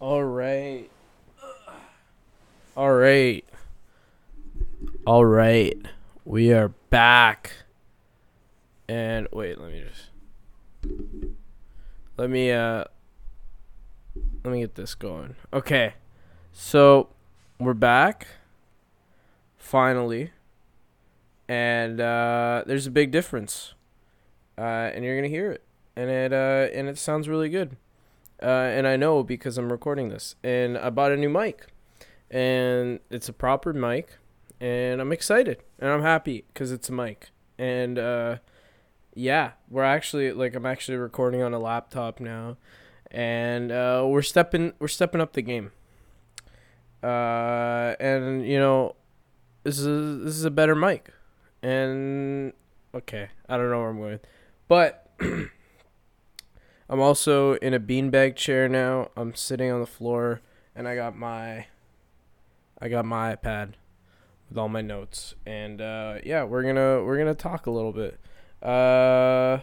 All right. All right. All right. We are back. And wait, let me just Let me uh let me get this going. Okay. So, we're back finally. And uh there's a big difference. Uh and you're going to hear it. And it uh and it sounds really good uh, and I know because I'm recording this. And I bought a new mic, and it's a proper mic, and I'm excited and I'm happy because it's a mic. And uh, yeah, we're actually like I'm actually recording on a laptop now, and uh, we're stepping we're stepping up the game. Uh, and you know, this is this is a better mic, and okay, I don't know where I'm going, but. I'm also in a beanbag chair now. I'm sitting on the floor and I got my I got my iPad with all my notes. And uh, yeah, we're gonna we're gonna talk a little bit. Uh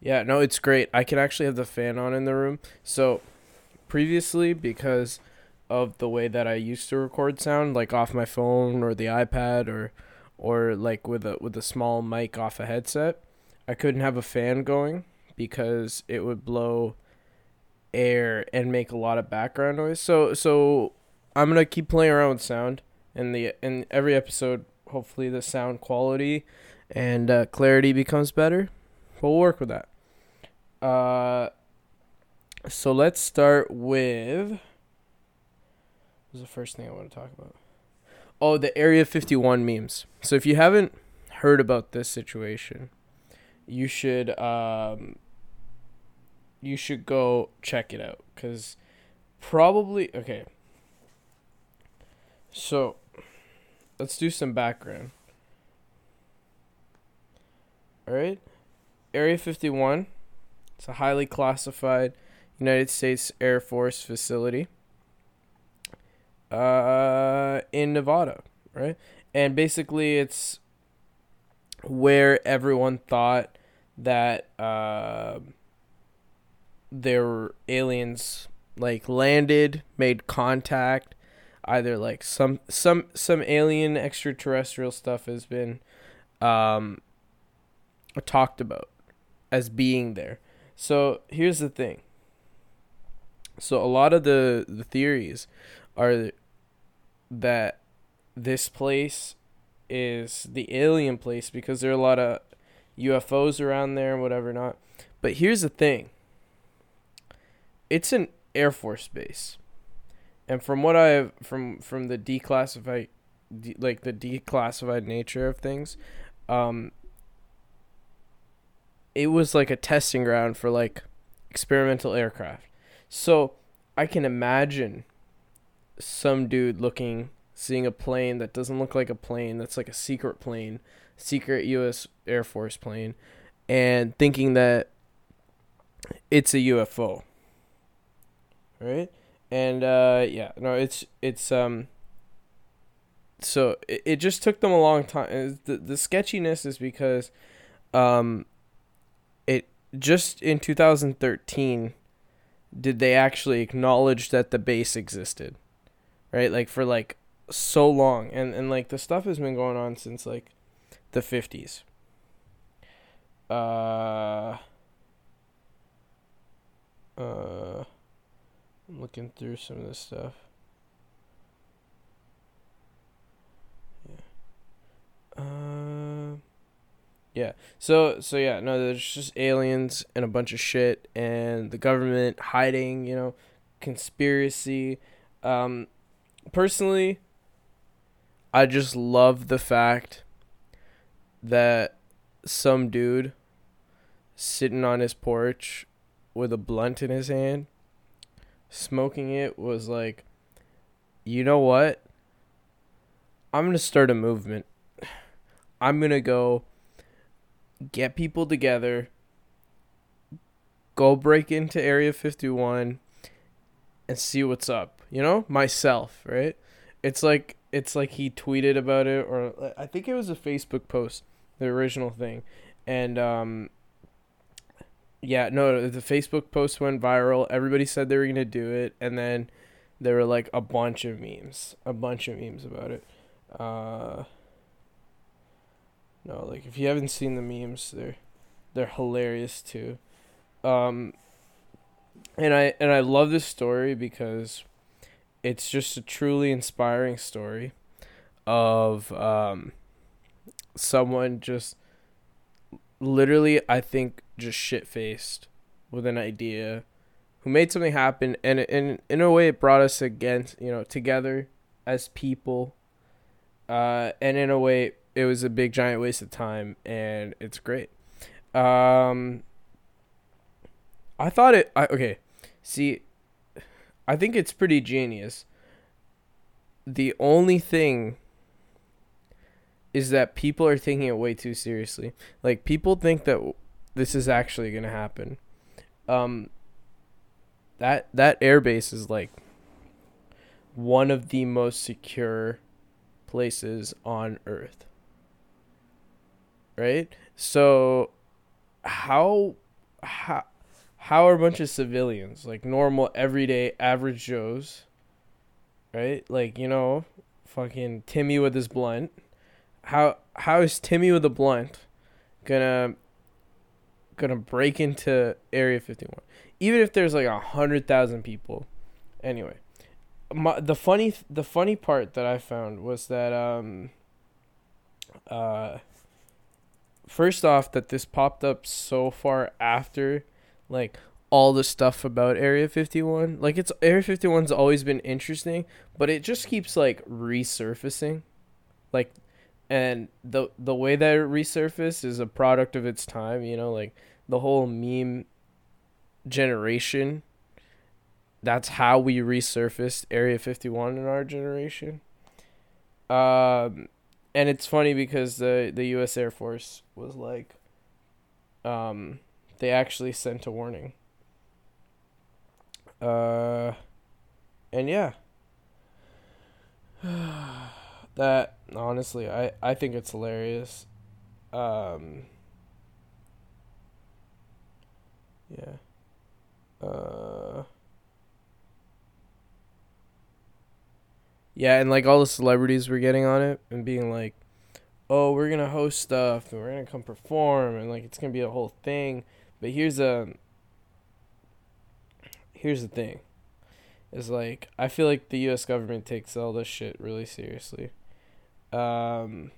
yeah, no, it's great. I can actually have the fan on in the room. So previously because of the way that I used to record sound, like off my phone or the iPad or or like with a with a small mic off a headset, I couldn't have a fan going because it would blow air and make a lot of background noise. So so I'm gonna keep playing around with sound in the in every episode. Hopefully the sound quality and uh, clarity becomes better. We'll work with that. Uh, so let's start with. What was the first thing I want to talk about? Oh, the Area 51 memes. So if you haven't heard about this situation, you should um, you should go check it out because probably okay. So let's do some background. All right area 51 it's a highly classified united states air force facility uh in nevada right? And basically it's where everyone thought that uh, were aliens like landed, made contact, either like some some some alien extraterrestrial stuff has been um talked about as being there. So here's the thing. So a lot of the the theories are that this place is the alien place because there are a lot of UFOs around there and whatever not. But here's the thing it's an Air Force base, and from what I have from from the declassified, de, like the declassified nature of things, um, it was like a testing ground for like experimental aircraft. So I can imagine some dude looking, seeing a plane that doesn't look like a plane, that's like a secret plane, secret U.S. Air Force plane, and thinking that it's a UFO right? And uh, yeah, no, it's it's um. So it, it just took them a long time. The the sketchiness is because, um, it just in 2013 did they actually acknowledge that the base existed, right? Like for like so long, and and like the stuff has been going on since like the 50s. Uh. Uh. I'm looking through some of this stuff. Yeah. Uh, yeah. So so yeah, no, there's just aliens and a bunch of shit and the government hiding, you know, conspiracy. Um personally I just love the fact that some dude sitting on his porch with a blunt in his hand smoking it was like, you know what? I'm going to start a movement. I'm going to go get people together, go break into Area 51 and see what's up. You know, myself, right? It's like it's like he tweeted about it or I think it was a Facebook post, the original thing. And um yeah, no, the Facebook post went viral. Everybody said they were gonna do it, and then there were like a bunch of memes, a bunch of memes about it. Uh, no, like if you haven't seen the memes, they're they're hilarious too. Um, and I and I love this story because it's just a truly inspiring story of um, someone just literally I think just shit faced with an idea who made something happen. And in in a way it brought us against you know together as people. Uh, and in a way it was a big giant waste of time and it's great. Um I thought it I okay see I think it's pretty genius. The only thing is that people are taking it way too seriously. Like people think that this is actually going to happen. Um that that airbase is like one of the most secure places on earth. Right? So how how how are a bunch of civilians, like normal everyday average joes, right? Like, you know, fucking Timmy with his blunt how how is Timmy with a blunt gonna gonna break into Area 51? Even if there's like a hundred thousand people. Anyway, my, the funny the funny part that I found was that um uh first off that this popped up so far after like all the stuff about Area 51. Like it's Area 51's always been interesting, but it just keeps like resurfacing. Like and the the way that it resurfaced is a product of its time you know like the whole meme generation that's how we resurfaced area 51 in our generation. Um and it's funny because the the US Air Force was like um they actually sent a warning. Uh and yeah. That honestly i i think it's hilarious. Um yeah. Uh yeah and like all the celebrities were getting on it and being like oh we're gonna host stuff and we're gonna come perform and like it's gonna be a whole thing. But here's a here's the thing. Is like i feel like the us government takes all this shit really seriously um,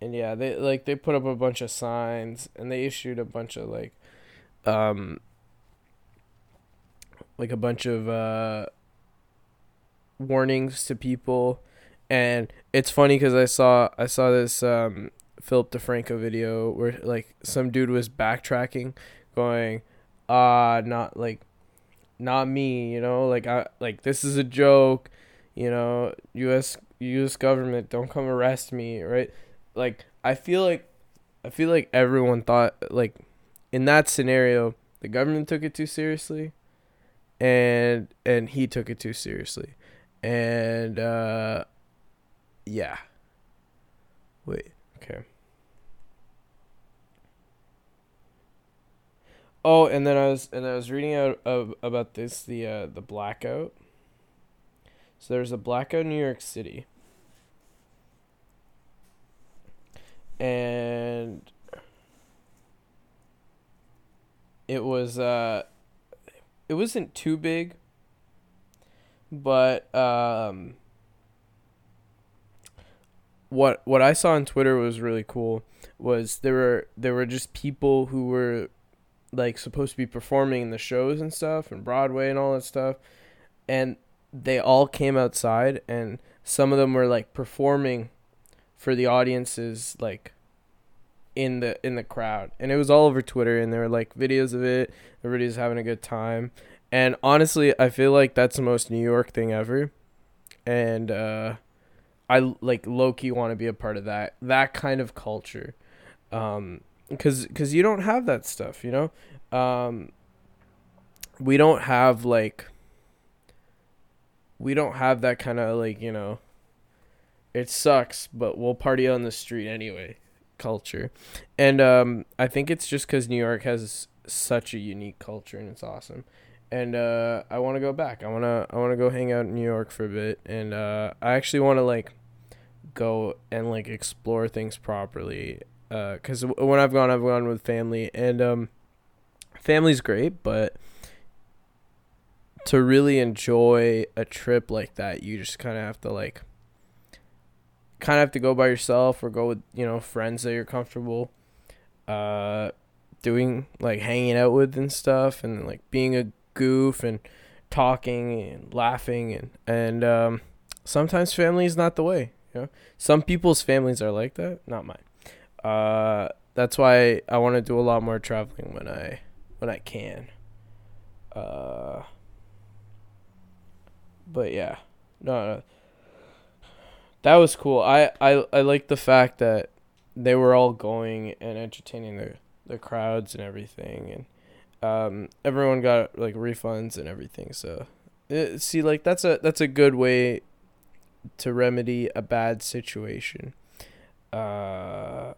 and yeah, they like they put up a bunch of signs and they issued a bunch of like, um, like a bunch of uh warnings to people, and it's funny because I saw I saw this um Philip DeFranco video where like some dude was backtracking, going, ah, uh, not like, not me, you know, like I like this is a joke you know, U.S. U.S. government, don't come arrest me, right? Like I feel like, I feel like everyone thought like, in that scenario, the government took it too seriously, and and he took it too seriously, and uh, yeah. Wait, okay. Oh, and then I was and I was reading out of, about this the uh, the blackout so there's a blackout in New York City. And it was uh it wasn't too big but um what what I saw on Twitter was really cool was there were there were just people who were like supposed to be performing in the shows and stuff and Broadway and all that stuff and they all came outside and some of them were like performing for the audiences like in the in the crowd. And it was all over twitter and there were like videos of it. Everybody's having a good time. And honestly i feel like that's the most new york thing ever. And uh i like low-key want to be a part of that that kind of culture. Um because because you don't have that stuff you know? Um we don't have like we don't have that kind of like you know it sucks but we'll party on the street anyway culture, and um, I think it's just because New York has such a unique culture and it's awesome. And uh, I want to go back. I wanna I wanna go hang out in New York for a bit, and uh, I actually want to like go and like explore things properly. Because uh, when I've gone, I've gone with family, and um, family's great, but to really enjoy a trip like that, you just kind of have to like kind of have to go by yourself or go with you know friends that you're comfortable uh doing like hanging out with and stuff and like being a goof and talking and laughing and and um sometimes family is not the way you know? Some people's families are like that not mine. Uh that's why i want to do a lot more traveling when i when i can. Uh but yeah no, no that was cool. I I I like the fact that they were all going and entertaining the the crowds and everything, and um, everyone got like refunds and everything. So, it, see, like that's a that's a good way to remedy a bad situation. Uh,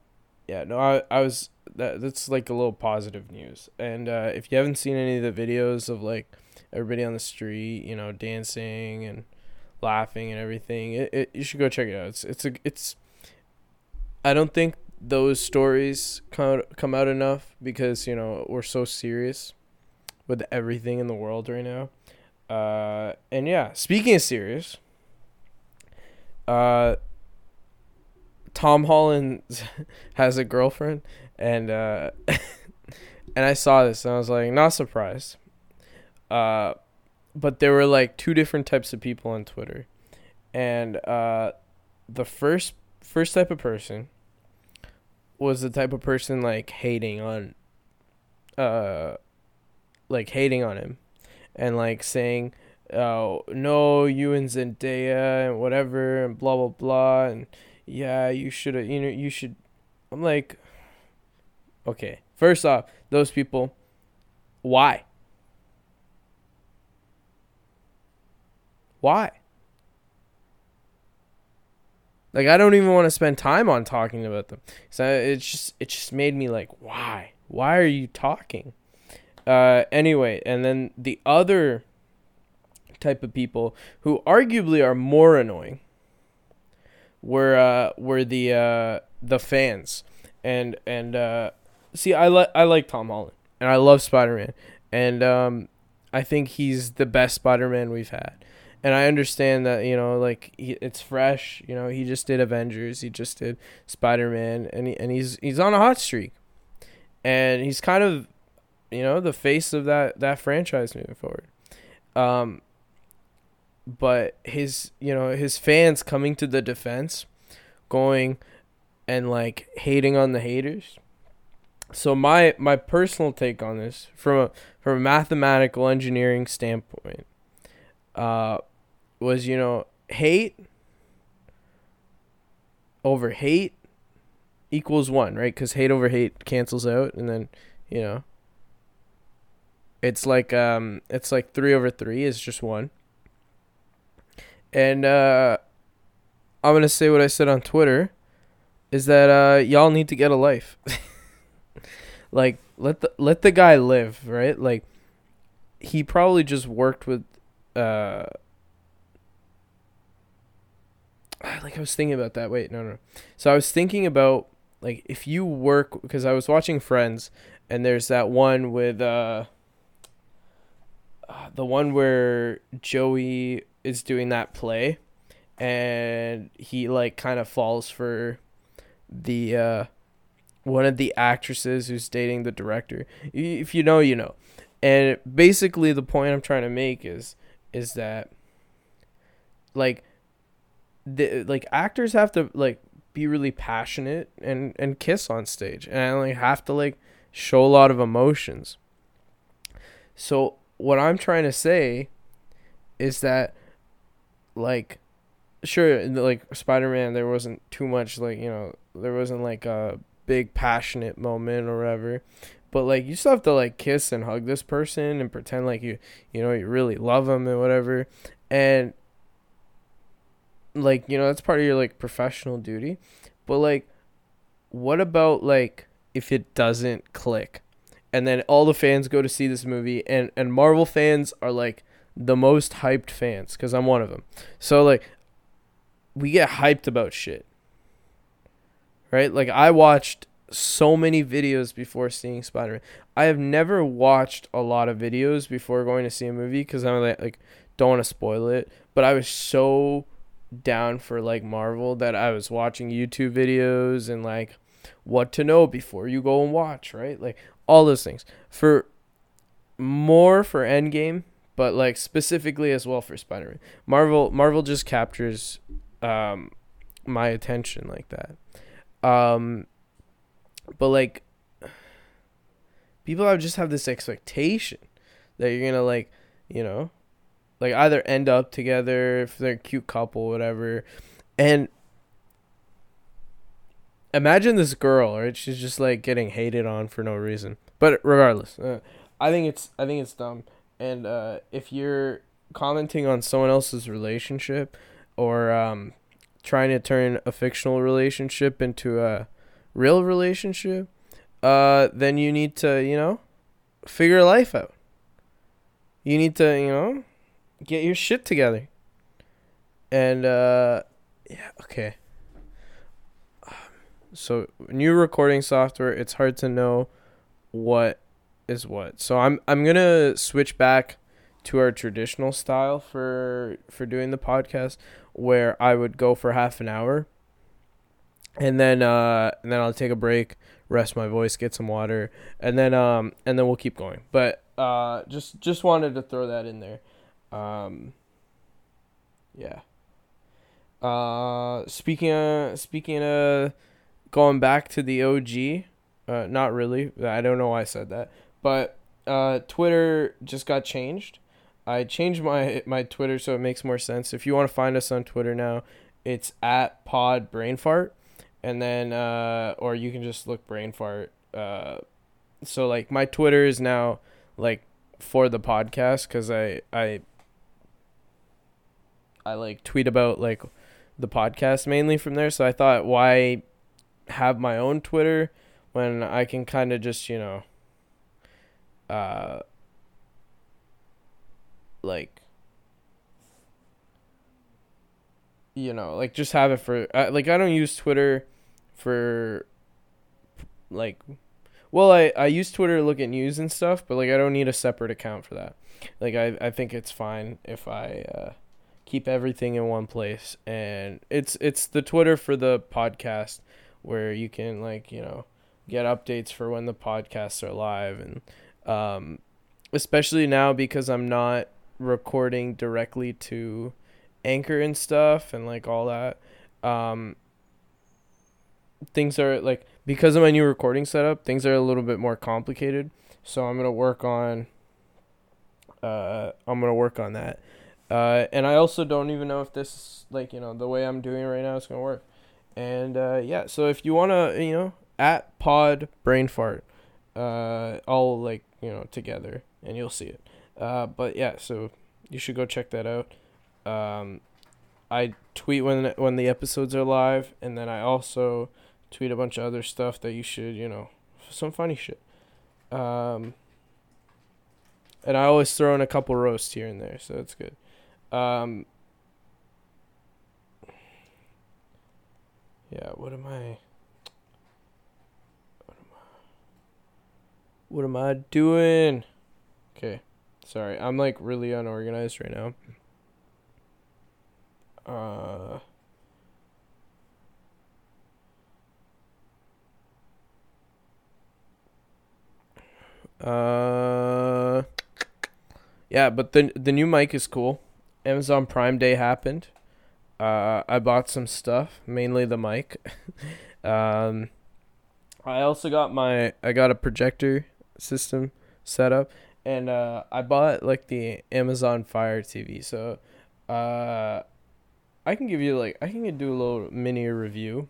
yeah, no, I I was that that's like a little positive news. And uh, if you haven't seen any of the videos of like everybody on the street, you know, dancing and laughing and everything. It, it you should go check it out. It's it's a it's. I don't think those stories come come out enough because you know we're so serious with everything in the world right now. Uh, and yeah, speaking of serious, uh, Tom Holland has a girlfriend, and uh, and I saw this and I was like, not surprised. Uh, but there were like two different types of people on Twitter, and uh, the first first type of person was the type of person like hating on, uh, like hating on him, and like saying, "Oh no, you and Zendaya and whatever and blah blah blah and yeah, you should have you know you should." I'm like, okay. First off, those people, why? Why? Like I don't even want to spend time on talking about them. So it's just it just made me like, why? Why are you talking? Uh, anyway, and then the other type of people who arguably are more annoying were uh, were the uh, the fans and and uh, see I like I like Tom Holland and I love Spider Man and um, I think he's the best Spider Man we've had and I understand that you know like he, it's fresh. You know he just did Avengers, he just did Spider Man, and he, and he's he's on a hot streak, and he's kind of you know the face of that that franchise moving forward. Um, but his you know his fans coming to the defense, going and like hating on the haters. So my my personal take on this from a from a mathematical engineering standpoint, uh, was you know hate over hate equals one, right? Because hate over hate cancels out, and then you know it's like um it's like three over three is just one. And uh I'm gonna say what I said on Twitter is that uh y'all need to get a life. like let the let the guy live, right? Like he probably just worked with uh like I was thinking about that. Wait, no, no. So I was thinking about like if you work because I was watching Friends and there's that one with uh, uh the one where Joey is doing that play and he like kind of falls for the uh one of the actresses who's dating the director. If you know, you know. And basically the point I'm trying to make is is that like the like actors have to like be really passionate and and kiss on stage and like have to like show a lot of emotions. So what i'm trying to say is that like sure like spider-man there wasn't too much like you know there wasn't like a big passionate moment or whatever. But like you still have to like kiss and hug this person and pretend like you you know you really love them and whatever. And like you know that's part of your like professional duty but like what about like if it doesn't click? And then all the fans go to see this movie and and Marvel fans are like the most hyped fans cuz I'm one of them. So like we get hyped about shit. Right? Like I watched so many videos before seeing Spider-Man. I have never watched a lot of videos before going to see a movie cuz I'm like, like don't want to spoil it, but I was so down for like Marvel that I was watching YouTube videos and like what to know before you go and watch, right? Like all those things. For more for Endgame, but like specifically as well for Spider-Man. Marvel Marvel just captures um my attention like that. Um but like people have just have this expectation that you're going to like, you know, like either end up together if they're a cute couple whatever. And imagine this girl right? She's just like getting hated on for no reason. But regardless uh, i think it's i think it's dumb. And uh, if you're commenting on someone else's relationship or um, trying to turn a fictional relationship into a real relationship uh, then you need to you know figure life out. You need to you know get your shit together. And uh yeah, okay. So new recording software, it's hard to know what is what. So I'm I'm gonna switch back to our traditional style for for doing the podcast where I would go for half an hour and then uh and then I'll take a break, rest my voice, get some water, and then um and then we'll keep going. But uh just just wanted to throw that in there. Um, yeah. Uh, speaking of, speaking of going back to the OG, uh, not really. I don't know why I said that, but uh, Twitter just got changed. I changed my my Twitter so it makes more sense. If you want to find us on Twitter now, it's at Pod Brain Fart, and then uh, or you can just look Brain Fart. Uh, so like my Twitter is now like for the podcast because I I I like tweet about like the podcast mainly from there. So I thought, why have my own Twitter when I can kind of just you know, uh, like you know, like just have it for uh, like I don't use Twitter for like well I I use Twitter to look at news and stuff, but like I don't need a separate account for that. Like I I think it's fine if I uh keep everything in one place and it's it's the Twitter for the podcast where you can like, you know, get updates for when the podcasts are live and um especially now because I'm not recording directly to Anchor and stuff and like all that. Um things are like because of my new recording setup, things are a little bit more complicated. So I'm gonna work on uh I'm gonna work on that. Uh, and I also don't even know if this, like, you know, the way I'm doing it right now is going to work. And uh, yeah, so if you want to, you know, at pod brain fart, uh, all like, you know, together and you'll see it. Uh, but yeah, so you should go check that out. Um, I tweet when when the episodes are live, and then I also tweet a bunch of other stuff that you should, you know, some funny shit. Um, and I always throw in a couple roasts here and there, so it's good. Um, yeah, what am I? What am I, what am I doing? Okay, sorry, I'm like really unorganized right now. Uh. Uh yeah, but the the new mic is cool. Amazon Prime Day happened. Uh, I bought some stuff, mainly the mic. um, I also got my I got a projector system set up, and uh, I bought like the Amazon Fire TV. So, uh, I can give you like I can do a little mini review.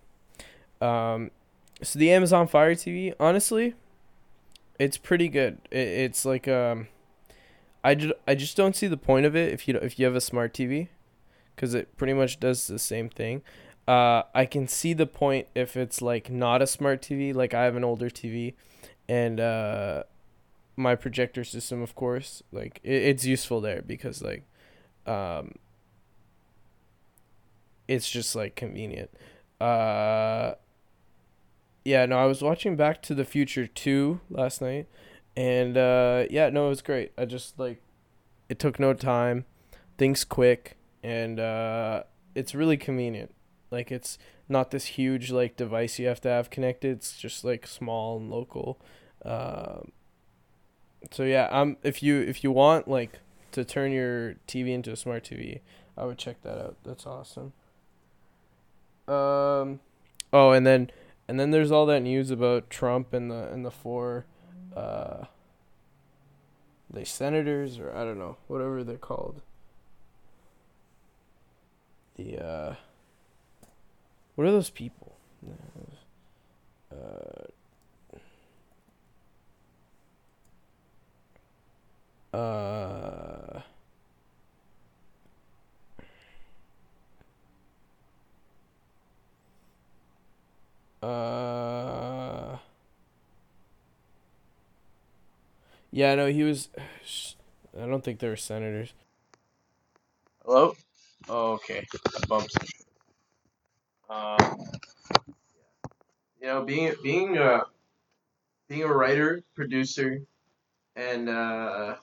Um, so the Amazon Fire TV, honestly, it's pretty good. It, it's like um I, ju- I just don't see the point of it if you if you have a smart TV, because it pretty much does the same thing. uh, I can see the point if it's like not a smart TV. Like I have an older TV, and uh, my projector system, of course, like it, it's useful there because like, um, it's just like convenient. Uh, yeah, no, I was watching Back to the Future 2 last night and uh yeah, no, it was great. I just like it took no time. Things quick and uh it's really convenient. Like it's not this huge like device you have to have connected. It's just like small and local. Um so yeah, um if you if you want like to turn your TV into a smart TV, I would check that out. That's awesome. Um oh, and then and then there's all that news about Trump and the and the four uh senators or I don't know, whatever they're called. The uh what are those people? Uh uh uh Yeah, no, he was. I don't think they were senators. Hello. Oh, okay. Bumps. Um, you know, being being a being a writer, producer, and uh,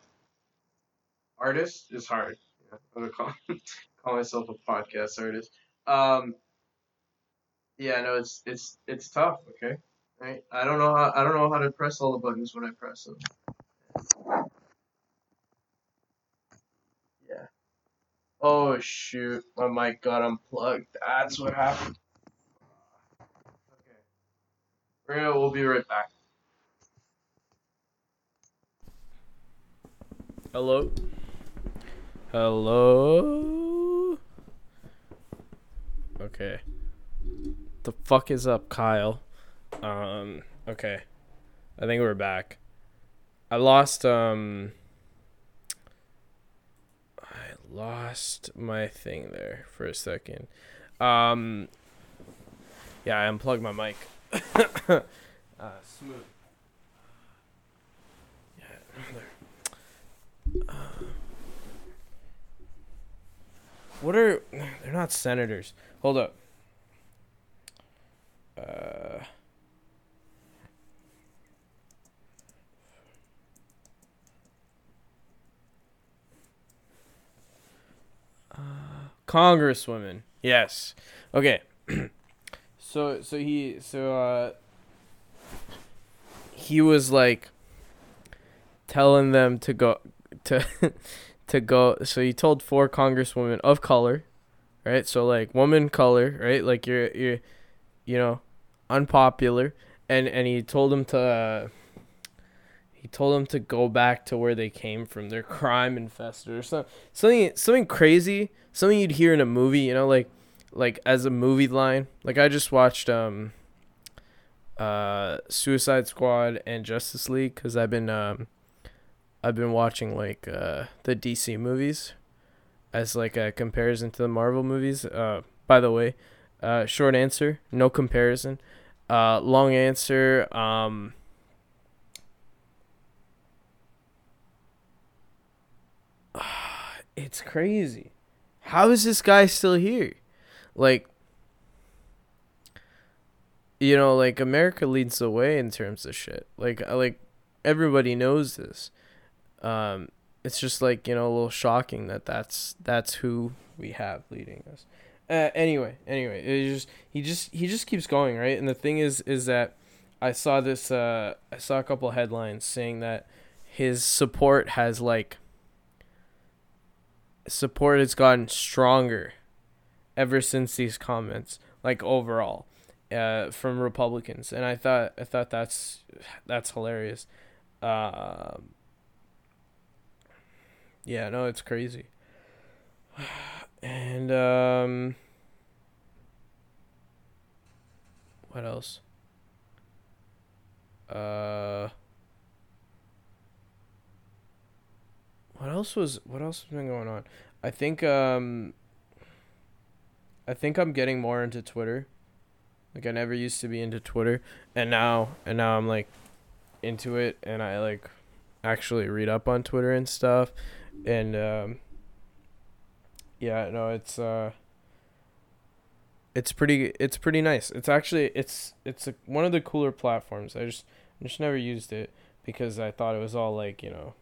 artist is hard. I'm gonna call call myself a podcast artist. Um, yeah, no, it's it's it's tough. Okay, right? I don't know how I don't know how to press all the buttons when I press them. Yeah. Oh shoot, my mic got unplugged. That's what happened. Okay. We'll be right back. Hello? Hello? Okay. The fuck is up, Kyle? Um, okay. I think we're back. I lost um I lost my thing there for a second. Um yeah, I unplugged my mic. uh, smooth. Yeah. What are they're not senators. Hold up. Uh Congresswoman. Yes. Okay. so so he so uh he was like telling them to go to to go so he told four congresswomen of color, right? So like woman color, right? Like you're you're you know, unpopular and and he told them to uh, he told them to go back to where they came from. They're crime infested or something. Something something crazy. Something you'd hear in a movie. You know, like like as a movie line. Like I just watched um uh Suicide Squad and Justice League because I've been um I've been watching like uh the DC movies as like a comparison to the Marvel movies. Uh, by the way, uh, short answer, no comparison. Uh, long answer, um it's crazy. How is this guy still here? Like, you know, like America leads the way in terms of shit. Like, like everybody knows this. Um, it's just like you know a little shocking that that's that's who we have leading us. Uh, anyway, anyway, it just he just he just keeps going right, and the thing is is that I saw this uh I saw a couple headlines saying that his support has like support has gotten stronger ever since these comments, like overall, uh, from Republicans, and I thought I thought that's that's hilarious. Um, yeah, no, it's crazy. And um, what else? Uh. What else was what else has been going on? I think um I think I'm getting more into Twitter. Like I never used to be into Twitter, and now and now I'm like into it, and I like actually read up on Twitter and stuff, and um, yeah, no, it's uh, it's pretty it's pretty nice. It's actually it's it's a, one of the cooler platforms. I just I just never used it because I thought it was all like you know.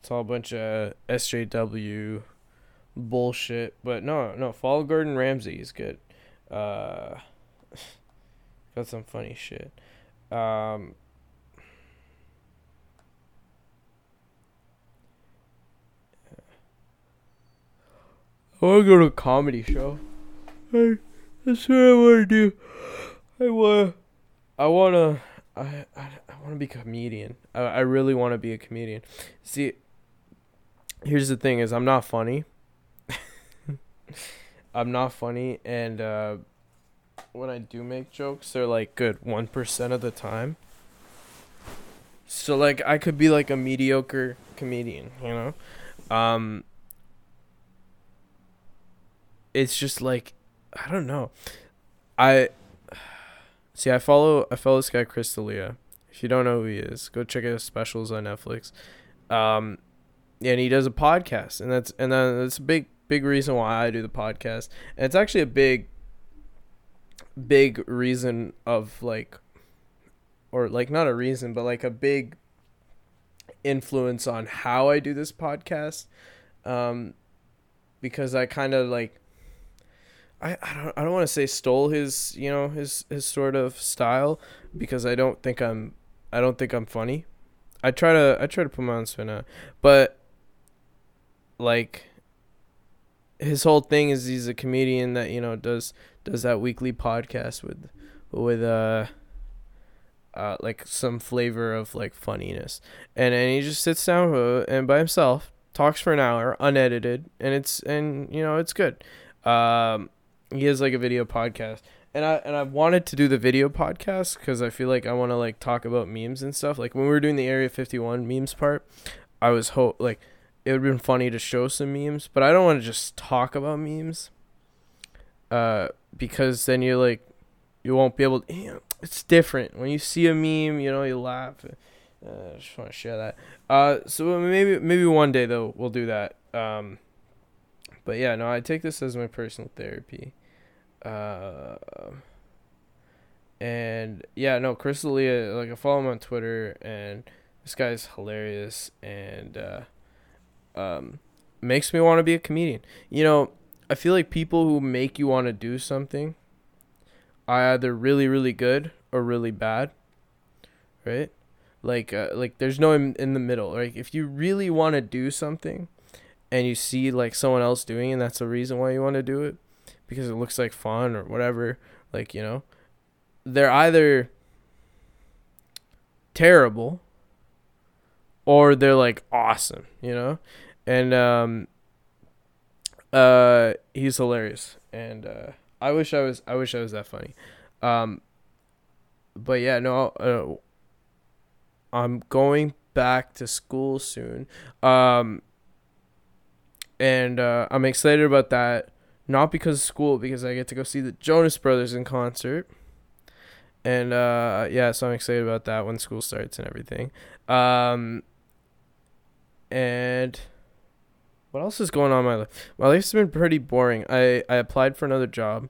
It's all a bunch of SJW bullshit, but no, no. Follow Gordon Ramsay. He's good. Uh, got some funny shit. Um, I want to go to a comedy show. I, that's what I want to do. I want. I want to. I, I, I want to be a comedian. I, I really want to be a comedian. See, here's the thing: is I'm not funny. I'm not funny, and uh, when I do make jokes, they're like good one percent of the time. So like I could be like a mediocre comedian, you know. Um, it's just like I don't know. I see. I follow. I follow this guy Chris D'Elia. If you don't know who he is, go check out his specials on Netflix. Um, and he does a podcast, and that's and that's a big big reason why I do the podcast. And it's actually a big big reason of like or like not a reason, but like a big influence on how I do this podcast. Um because I kind of like I, I don't I don't want to say stole his you know his his sort of style because I don't think I'm I don't think I'm funny. I try to I try to put my own spin on, but like his whole thing is he's a comedian that you know does does that weekly podcast with with uh uh like some flavor of like funniness. And and he just sits down and by himself talks for an hour unedited and it's and you know it's good. Um he has like a video podcast. And I and I wanted to do the video podcast because I feel like I want to like talk about memes and stuff. Like when we were doing the Area Fifty One memes part, I was ho like it would have been funny to show some memes, but I don't want to just talk about memes. Uh, because then you're like, you won't be able. To, it's different when you see a meme. You know, you laugh. Uh, I just want to share that. Uh, so maybe maybe one day though we'll do that. Um, but yeah, no, I take this as my personal therapy. Uh, and yeah, no, Chris D'Elia, like I follow him on Twitter, and this guy's hilarious, and uh, um, makes me want to be a comedian. You know, I feel like people who make you want to do something are either really really good or really bad, right? Like uh, like there's no in, in the middle. Like if you really want to do something, and you see like someone else doing it, and that's the reason why you want to do it, because it looks like fun or whatever. Like you know, they're either terrible or they're like awesome, you know? and um, uh, he's hilarious, and uh, I wish I was I wish I was that funny, um, but yeah, no, uh, I'm going back to school soon, um, and uh, I'm excited about that. Not because of school, because I get to go see the Jonas Brothers in concert. And uh, yeah, so I'm excited about that when school starts and everything. Um, and what else is going on in my life? My life's been pretty boring. I, I applied for another job,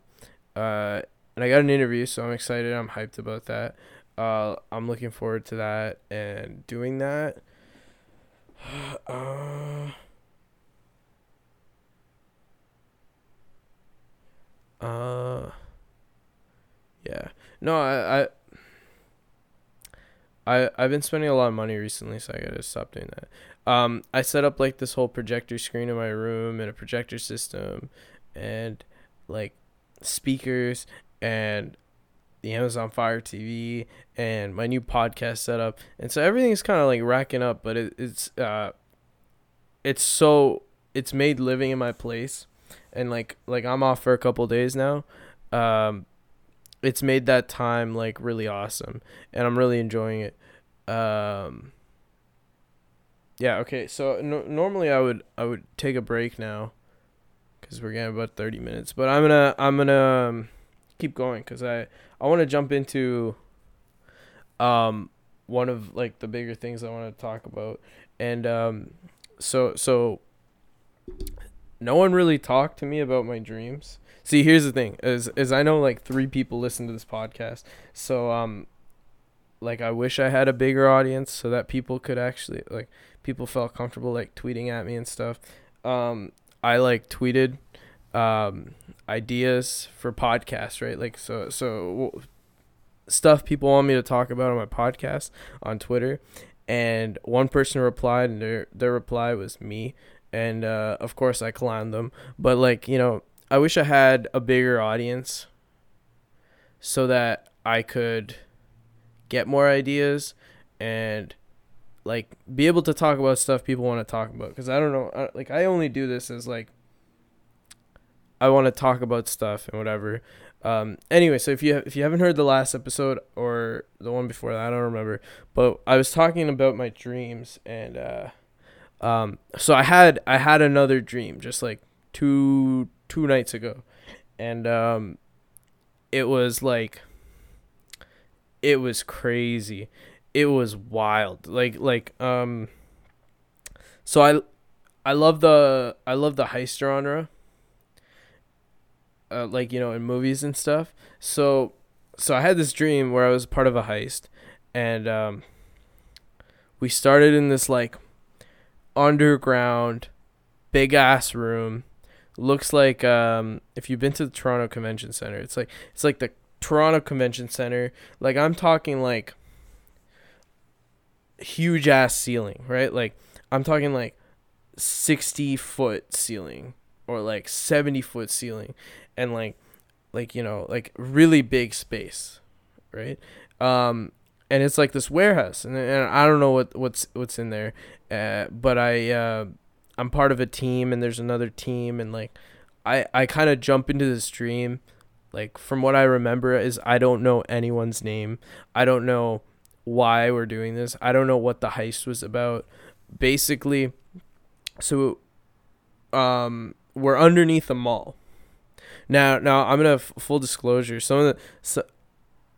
uh, and I got an interview, so I'm excited. I'm hyped about that. Uh, I'm looking forward to that and doing that. Uh, uh, yeah. No, I, I I I've been spending a lot of money recently, so I gotta stop doing that. Um, I set up like this whole projector screen in my room and a projector system, and like speakers and the Amazon Fire TV and my new podcast setup, and so everything's kind of like racking up, but it, it's uh, it's so it's made living in my place, and like like I'm off for a couple days now, um, it's made that time like really awesome. And i'm really enjoying it. Um yeah okay so no, normally i would i would take a break now because we're getting about 30 minutes. But I'm gonna I'm gonna um, keep going because I I want to jump into um one of like the bigger things I want to talk about, and um so so no one really talked to me about my dreams. See, here's the thing: is is I know like three people listen to this podcast, so um, like I wish I had a bigger audience so that people could actually like people felt comfortable like tweeting at me and stuff. Um, I like tweeted um ideas for podcasts, right? Like so so stuff people want me to talk about on my podcast on Twitter, and one person replied, and their their reply was me, and uh, of course I clowned them. But like you know, I wish I had a bigger audience, so that I could get more ideas and like be able to talk about stuff people want to talk about. Because i don't know I, like i only do this as like i want to talk about stuff and whatever. Um, anyway, so if you if you haven't heard the last episode or the one before that, I don't remember, but I was talking about my dreams and uh, um, so I had I had another dream just like two two nights ago, and um, it was like it was crazy, it was wild, like like um, so I I love the I love the heist genre uh, like you know in movies and stuff. So so I had this dream where I was part of a heist, and um, we started in this like underground, big ass room. Looks like um, if you've been to the Toronto Convention Center, it's like it's like the Toronto Convention Center. Like I'm talking like huge ass ceiling, right? Like I'm talking like 60 foot ceiling or like 70 foot ceiling and like like you know like really big space right um and it's like this warehouse and, and i don't know what what's what's in there uh, but i uh, i'm part of a team and there's another team and like i i kind of jump into this dream like from what i remember is i don't know anyone's name. I don't know why we're doing this. I don't know what the heist was about. Basically so um we're underneath a mall. Now, now I'm gonna f- full disclosure. Some of the, so,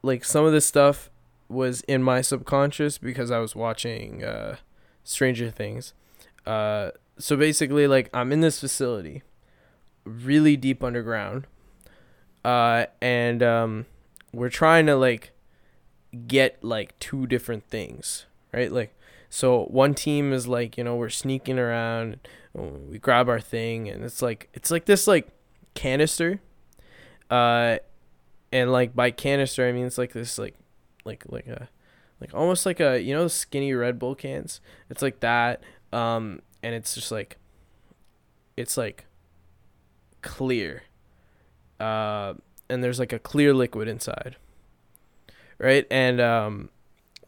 like some of this stuff was in my subconscious because I was watching uh, Stranger Things. Uh, so basically, like I'm in this facility, really deep underground, uh, and um, we're trying to like get like two different things, right? Like, so one team is like, you know, we're sneaking around, we grab our thing, and it's like it's like this like canister. Uh, and like by canister, I mean it's like this like, like like a, like almost like a you know skinny Red Bull cans. It's like that. Um, and it's just like, it's like clear. Uh, and there's like a clear liquid inside. Right, and um,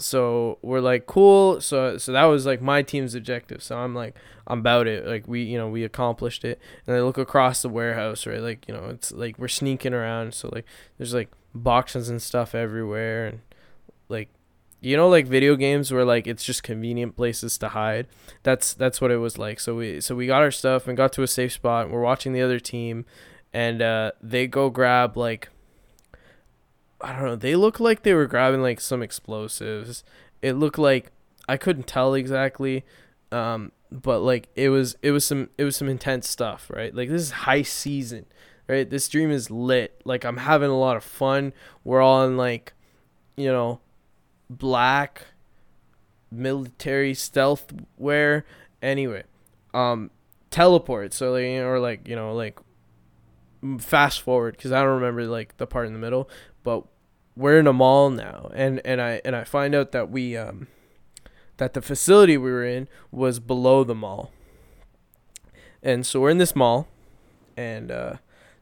so we're like cool. So so that was like my team's objective. So i'm like i'm about it. Like we you know we accomplished it. And i look across the warehouse right? Like you know it's like we're sneaking around. So like there's like boxes and stuff everywhere. And like you know like video games where like it's just convenient places to hide? That's that's what it was like. So we so we got our stuff and got to a safe spot. And we're watching the other team and uh they go grab like I don't know. They look like they were grabbing like some explosives. It looked like I couldn't tell exactly, um, but like it was it was some it was some intense stuff, right? Like this is high season, right? This dream is lit. Like I'm having a lot of fun. We're all in like, you know, black military stealth wear. Anyway, um, teleport. So like or like you know like fast forward because I don't remember like the part in the middle, but we're in a mall now, and and I and I find out that we um that the facility we were in was below the mall, and so we're in this mall, and uh,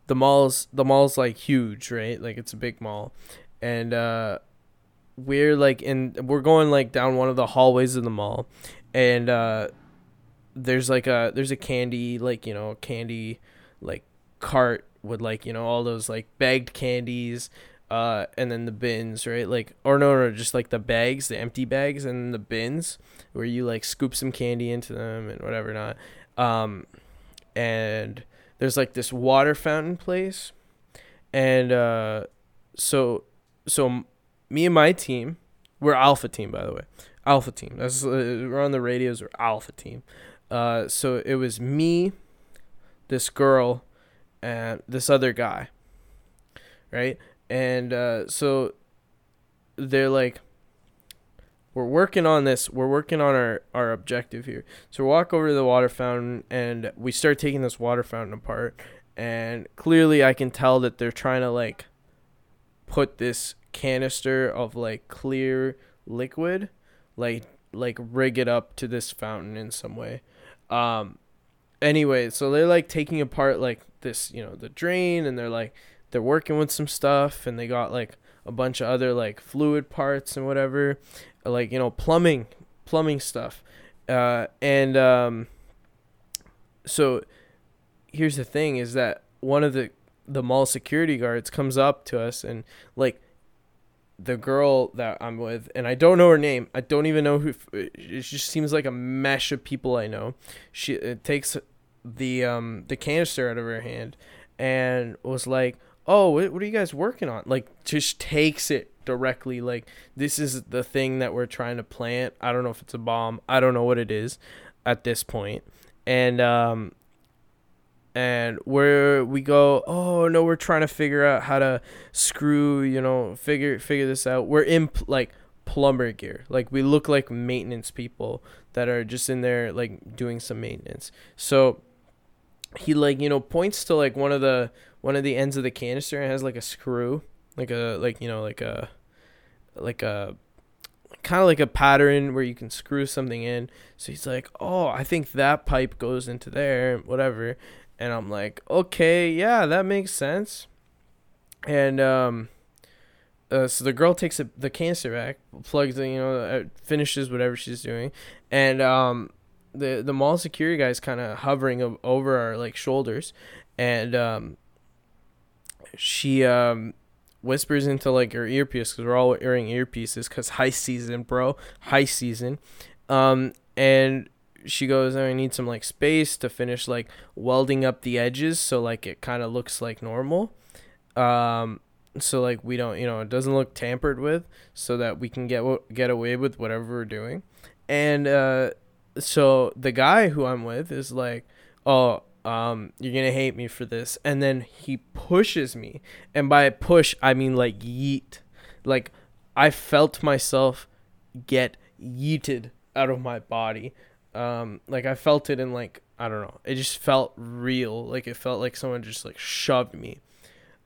the mall's the mall's like huge, right? Like it's a big mall, and uh, we're like in we're going like down one of the hallways of the mall, and uh, there's like a there's a candy like you know candy like cart with like you know all those like bagged candies uh, and then the bins, right? Like, or no, no, just like the bags, the empty bags, and the bins where you like scoop some candy into them and whatever not. Um, and there's like this water fountain place, and uh, so so me and my team, we're alpha team by the way, alpha team. That's uh, we're on the radios. We're alpha team. Uh, so it was me, this girl, and this other guy. Right, and uh, so they're like we're working on this. We're working on our our objective here. So we walk over to the water fountain and we start taking this water fountain apart. And clearly i can tell that they're trying to like put this canister of like clear liquid like like rig it up to this fountain in some way. Um anyway so they're like taking apart like this you know the drain and they're like they're working with some stuff and they got like a bunch of other like fluid parts and whatever like you know plumbing plumbing stuff uh, and um, so here's the thing is that one of the the mall security guards comes up to us and like the girl that I'm with, and I don't know her name. I don't even know who. It just seems like a mesh of people I know. She it takes the um the canister out of her hand, and was like, "Oh, what, are you guys working on?" Like, just takes it directly like this is the thing that we're trying to plant. I don't know if it's a bomb. I don't know what it is at this point. And um and where we go, oh no, we're trying to figure out how to screw, you know, figure figure this out. We're in like plumber gear. Like we look like maintenance people that are just in there like doing some maintenance. So he like, you know, points to like one of the one of the ends of the canister and has like a screw, like a like, you know, like a like a kind of like a pattern where you can screw something in. So he's like, "Oh, I think that pipe goes into there, whatever." And I'm like, "Okay, yeah, that makes sense." And um uh, so the girl takes a, the canister back, plugs it, you know, uh, finishes whatever she's doing, and um, the the mall security guy is kind of hovering over our like shoulders, and um, she um, whispers into like her earpiece because we're all wearing earpieces because high season, bro, high season. Um, and she goes, I need some like space to finish like welding up the edges so like it kind of looks like normal. Um, so like we don't, you know, it doesn't look tampered with, so that we can get get away with whatever we're doing. And uh, so the guy who I'm with is like, oh, um, you're gonna hate me for this. And then he pushes me. And by push, I mean like yeet. Like I felt myself get yeeted out of my body. Um, like I felt it in like I don't know. It just felt real. Like it felt like someone just like shoved me,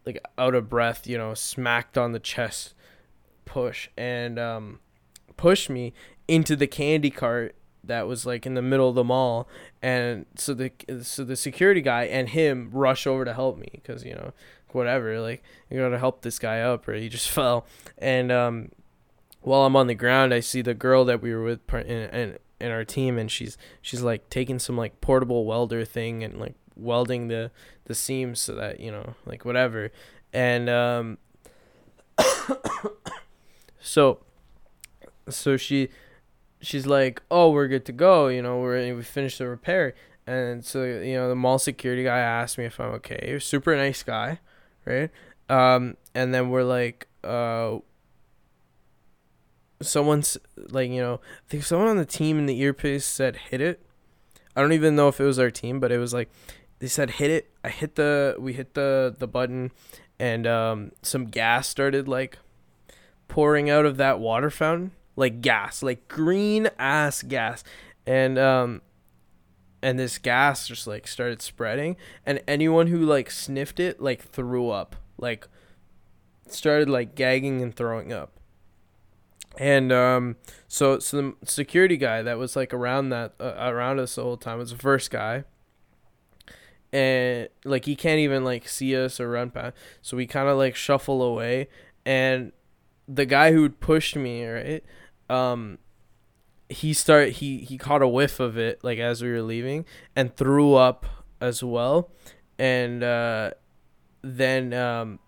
like out of breath. You know, smacked on the chest, push and um, pushed me into the candy cart that was like in the middle of the mall and so the so the security guy and him rush over to help me because you know whatever like you gotta help this guy up or he just fell. And um while i'm on the ground i see the girl that we were with in, in, our team and she's she's like taking some like portable welder thing and like welding the the seams so that you know like whatever. And um so so she she's like, "Oh, we're good to go. You know, we're we finished the repair." And so you know, the mall security guy asked me if I'm okay. Super nice guy, right? Um, and then we're like, uh, someone's like, you know, I think someone on the team in the earpiece said hit it. I don't even know if it was our team, but it was like they said hit it. I hit the we hit the the button, and um, some gas started like pouring out of that water fountain like gas, like green ass gas. And um and this gas just like started spreading and anyone who like sniffed it like threw up. Like started like gagging and throwing up. And um so so the security guy that was like around that uh, around us the whole time was the first guy and like he can't even like see us or run past so we kind of like shuffle away and the guy who pushed me right um he start he he caught a whiff of it like as we were leaving and threw up as well. And uh then um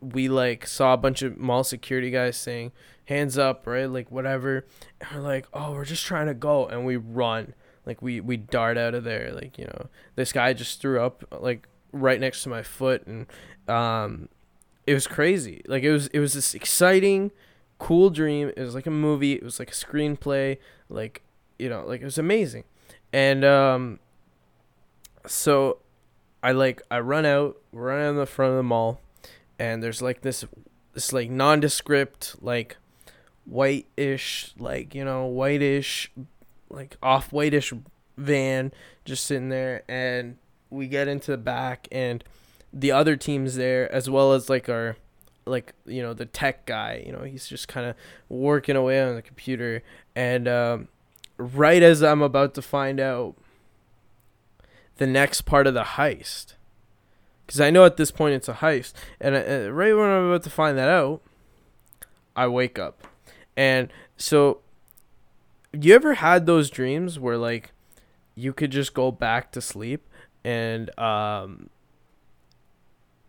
we like saw a bunch of mall security guys saying hands up right? Like whatever. And we're like oh we're just trying to go. And we run. Like we we dart out of there. Like you know, this guy just threw up like right next to my foot, and um, it was crazy. Like it was it was this exciting, cool dream. It was like a movie. It was like a screenplay. Like you know, like it was amazing, and um, so I like I run out, run out in the front of the mall, and there's like this this like nondescript like white-ish like you know whitish like off whitish van just sitting there and we get into the back and the other teams there as well as like our like you know the tech guy you know he's just kind of working away on the computer. And um, right as i'm about to find out the next part of the heist because i know at this point it's a heist and uh, right when i'm about to find that out i wake up. And so you ever had those dreams where like you could just go back to sleep and um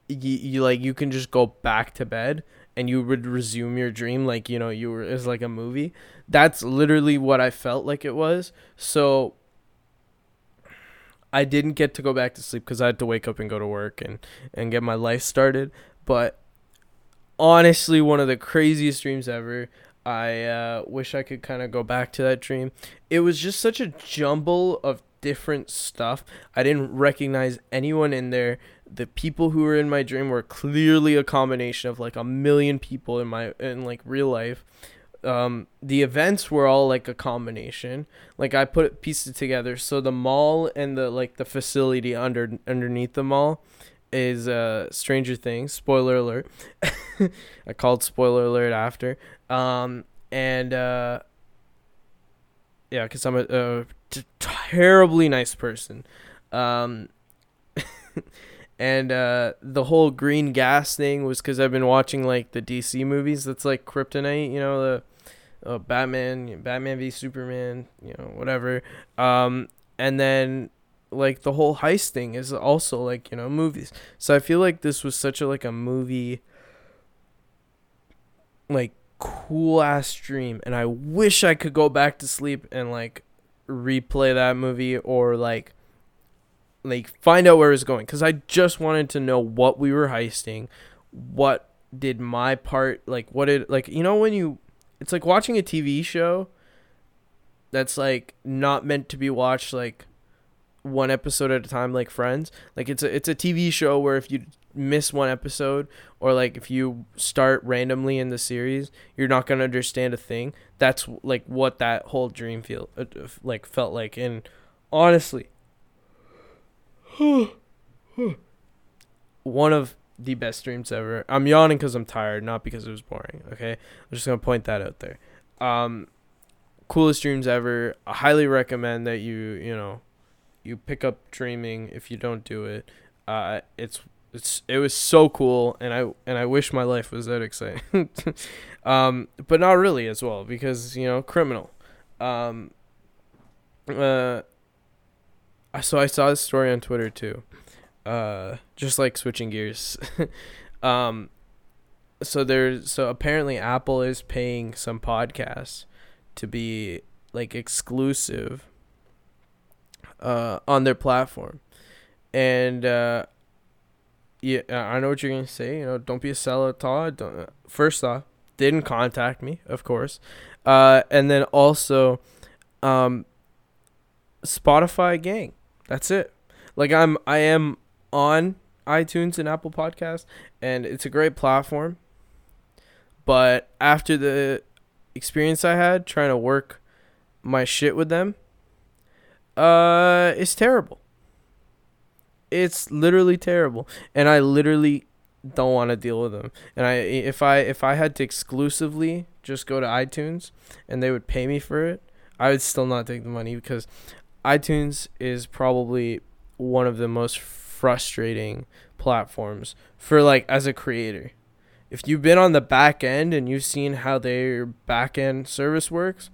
you, you like you can just go back to bed and you would resume your dream like you know you were it's like a movie that's literally what i felt like it was so i didn't get to go back to sleep because i had to wake up and go to work and and get my life started but honestly one of the craziest dreams ever I uh, wish I could kind of go back to that dream. It was just such a jumble of different stuff. I didn't recognize anyone in there. The people who were in my dream were clearly a combination of like a million people in my in like real life. Um, the events were all like a combination. Like I put pieces together. So the mall and the like the facility under underneath the mall is uh Stranger Things. Spoiler alert. I called spoiler alert after. Um and uh yeah, cuz I'm a, a t- terribly nice person. Um and uh the whole green gas thing was cuz I've been watching like the DC movies that's like kryptonite, you know, the uh, Batman, Batman v Superman, you know, whatever. Um and then like the whole heist thing is also like you know movies so i feel like this was such a like a movie like cool ass dream and i wish i could go back to sleep and like replay that movie or like like find out where it's going. Because i just wanted to know what we were heisting what did my part like what did like you know when you it's like watching a tv show that's like not meant to be watched like one episode at a time like friends? Like it's a it's a tv show where if you miss one episode or like if you start randomly in the series you're not going to understand a thing. That's like what that whole dream feel uh, like felt like. And honestly one of the best dreams ever i'm yawning because i'm tired not because it was boring okay i'm just to point that out there um coolest dreams ever i highly recommend that you you know you pick up dreaming if you don't do it. Uh, it's it's it was so cool, and I and I wish my life was that exciting. um, but not really as well because you know criminal. Um, uh, so I saw this story on Twitter too. Uh, just like switching gears. um, so there's so apparently Apple is paying some podcasts to be like exclusive uh, on their platform. And uh, yeah, I know what you're gonna say. You know, don't be a sellout, Todd. Don't, uh, first off, didn't contact me, of course, uh, and then also, um, Spotify gang. That's it. Like I'm, I am on iTunes and Apple Podcast, and it's a great platform. But after the experience I had trying to work my shit with them, uh, it's terrible. It's literally terrible, and I literally don't want to deal with them. And I, if I, if I had to exclusively just go to iTunes, and they would pay me for it, I would still not take the money because iTunes is probably one of the most frustrating platforms for like as a creator. If you've been on the back end and you've seen how their back end service works,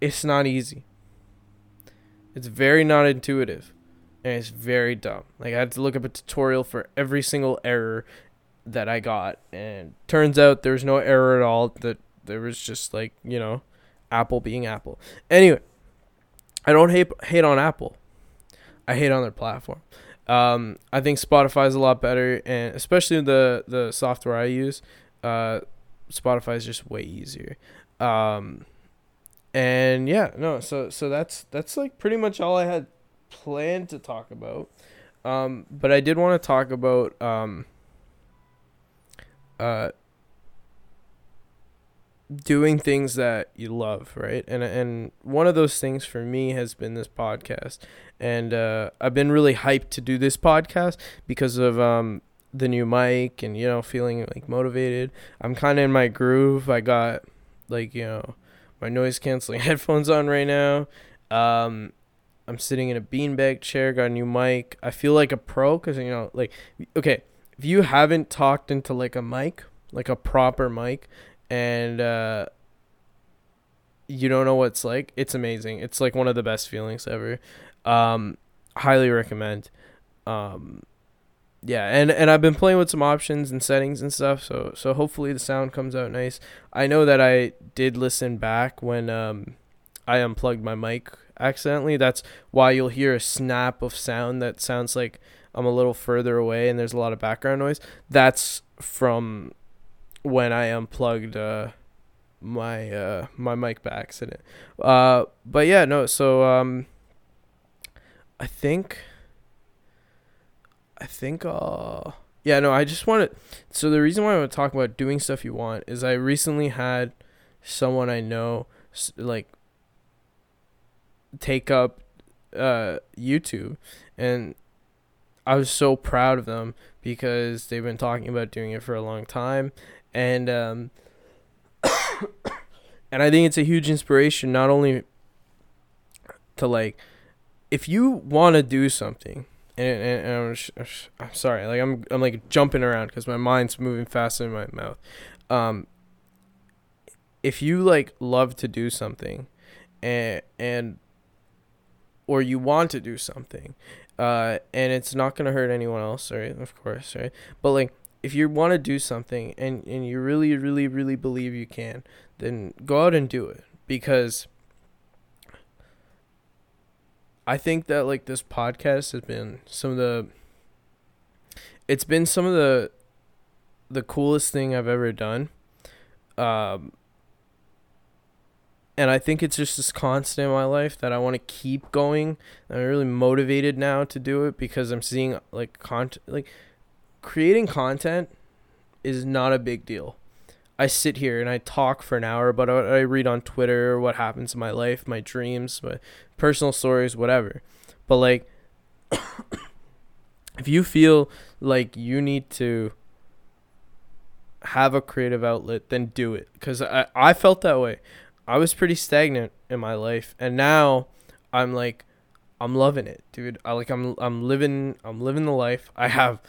it's not easy. It's very not intuitive and it's very dumb. Like I had to look up a tutorial for every single error that I got and turns out there's no error at all that there was just like, you know, Apple being Apple. Anyway, I don't hate hate on Apple. I hate on their platform. Um, I think Spotify is a lot better, and especially the the software I use, uh, Spotify is just way easier. Um, and yeah, no, so so that's that's like pretty much all I had planned to talk about. Um, but I did want to talk about um, uh, doing things that you love, right? And and one of those things for me has been this podcast, and uh, I've been really hyped to do this podcast because of um, the new mic and you know feeling like motivated. I'm kind of in my groove. I got like you know my noise canceling headphones on right now. Um, I'm sitting in a beanbag chair, got a new mic. I feel like a pro because you know, like, okay, if you haven't talked into like a mic, like a proper mic, and uh, you don't know what it's like, it's amazing. It's like one of the best feelings ever. Um, highly recommend. Um, yeah, and and I've been playing with some options and settings and stuff, so so hopefully the sound comes out nice. I know that I did listen back when um, I unplugged my mic accidentally. That's why you'll hear a snap of sound that sounds like I'm a little further away and there's a lot of background noise. That's from when I unplugged uh, my uh, my mic by accident. Uh, but yeah, no. So um, I think I think uh yeah no I just wanted so the reason why I want to talk about doing stuff you want is I recently had someone I know like take up uh, YouTube, and I was so proud of them because they've been talking about doing it for a long time, and um, and I think it's a huge inspiration not only to like if you want to do something and, and, and I'm, sh- I'm sorry like I'm I'm like jumping around because my mind's moving faster than my mouth. Um if you like love to do something and and or you want to do something uh, and it's not going to hurt anyone else right of course right but like if you want to do something and, and you really really really believe you can then go out and do it because i think that like this podcast has been some of the it's been some of the the coolest thing i've ever done um and I think it's just this constant in my life that I want to keep going. I'm really motivated now to do it because I'm seeing like content, like creating content is not a big deal. I sit here and I talk for an hour about what I read on Twitter, what happens in my life, my dreams, my personal stories, whatever. But like, if you feel like you need to have a creative outlet, then do it. Because I, I felt that way. I was pretty stagnant in my life, and now I'm like, I'm loving it, dude. I like I'm I'm living I'm living the life. I have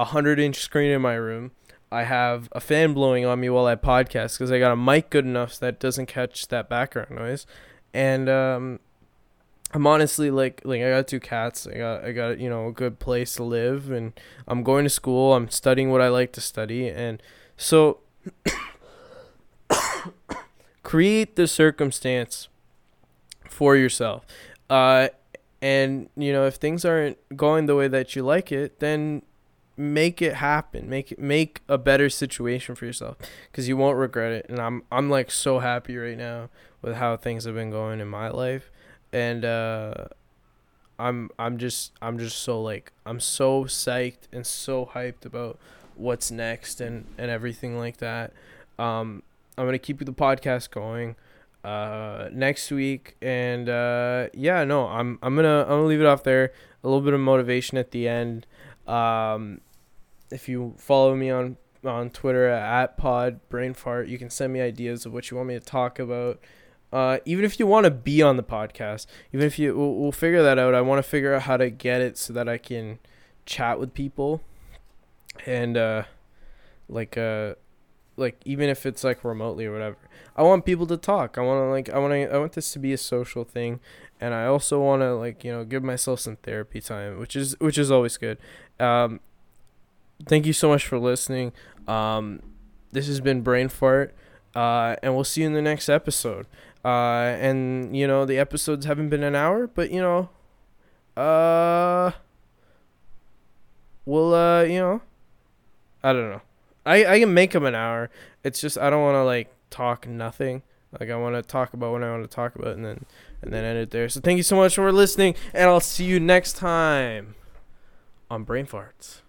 a hundred inch screen in my room. I have a fan blowing on me while I podcast because I got a mic good enough so that doesn't catch that background noise, and um, I'm honestly like like I got two cats. I got I got you know a good place to live, and I'm going to school. I'm studying what I like to study, and so create the circumstance for yourself. Uh, and you know, if things aren't going the way that you like it, then make it happen. Make it make a better situation for yourself because you won't regret it. And I'm I'm like so happy right now with how things have been going in my life, and uh, I'm I'm just I'm just so like I'm so psyched and so hyped about what's next and and everything like that. Um, I'm gonna keep the podcast going uh next week and uh yeah no i'm i'm gonna i'm gonna leave it off there a little bit of motivation at the end um if you follow me on on twitter at pod brain fart you can send me ideas of what you want me to talk about uh even if you want to be on the podcast even if you we'll, we'll figure that out i want to figure out how to get it so that i can chat with people and uh like uh like even if it's like remotely or whatever. I want people to talk. I want to like I want to I want this to be a social thing, and I also want to like you know give myself some therapy time, which is which is always good. Um, thank you so much for listening. Um, this has been Brain Fart, uh, and we'll see you in the next episode. Uh, and you know the episodes haven't been an hour, but you know, uh, we'll uh, you know, I don't know. I I can make them an hour. It's just I don't want to like talk nothing. Like I want to talk about what I want to talk about, and then and then end it there. So thank you so much for listening, and I'll see you next time on Brain Farts.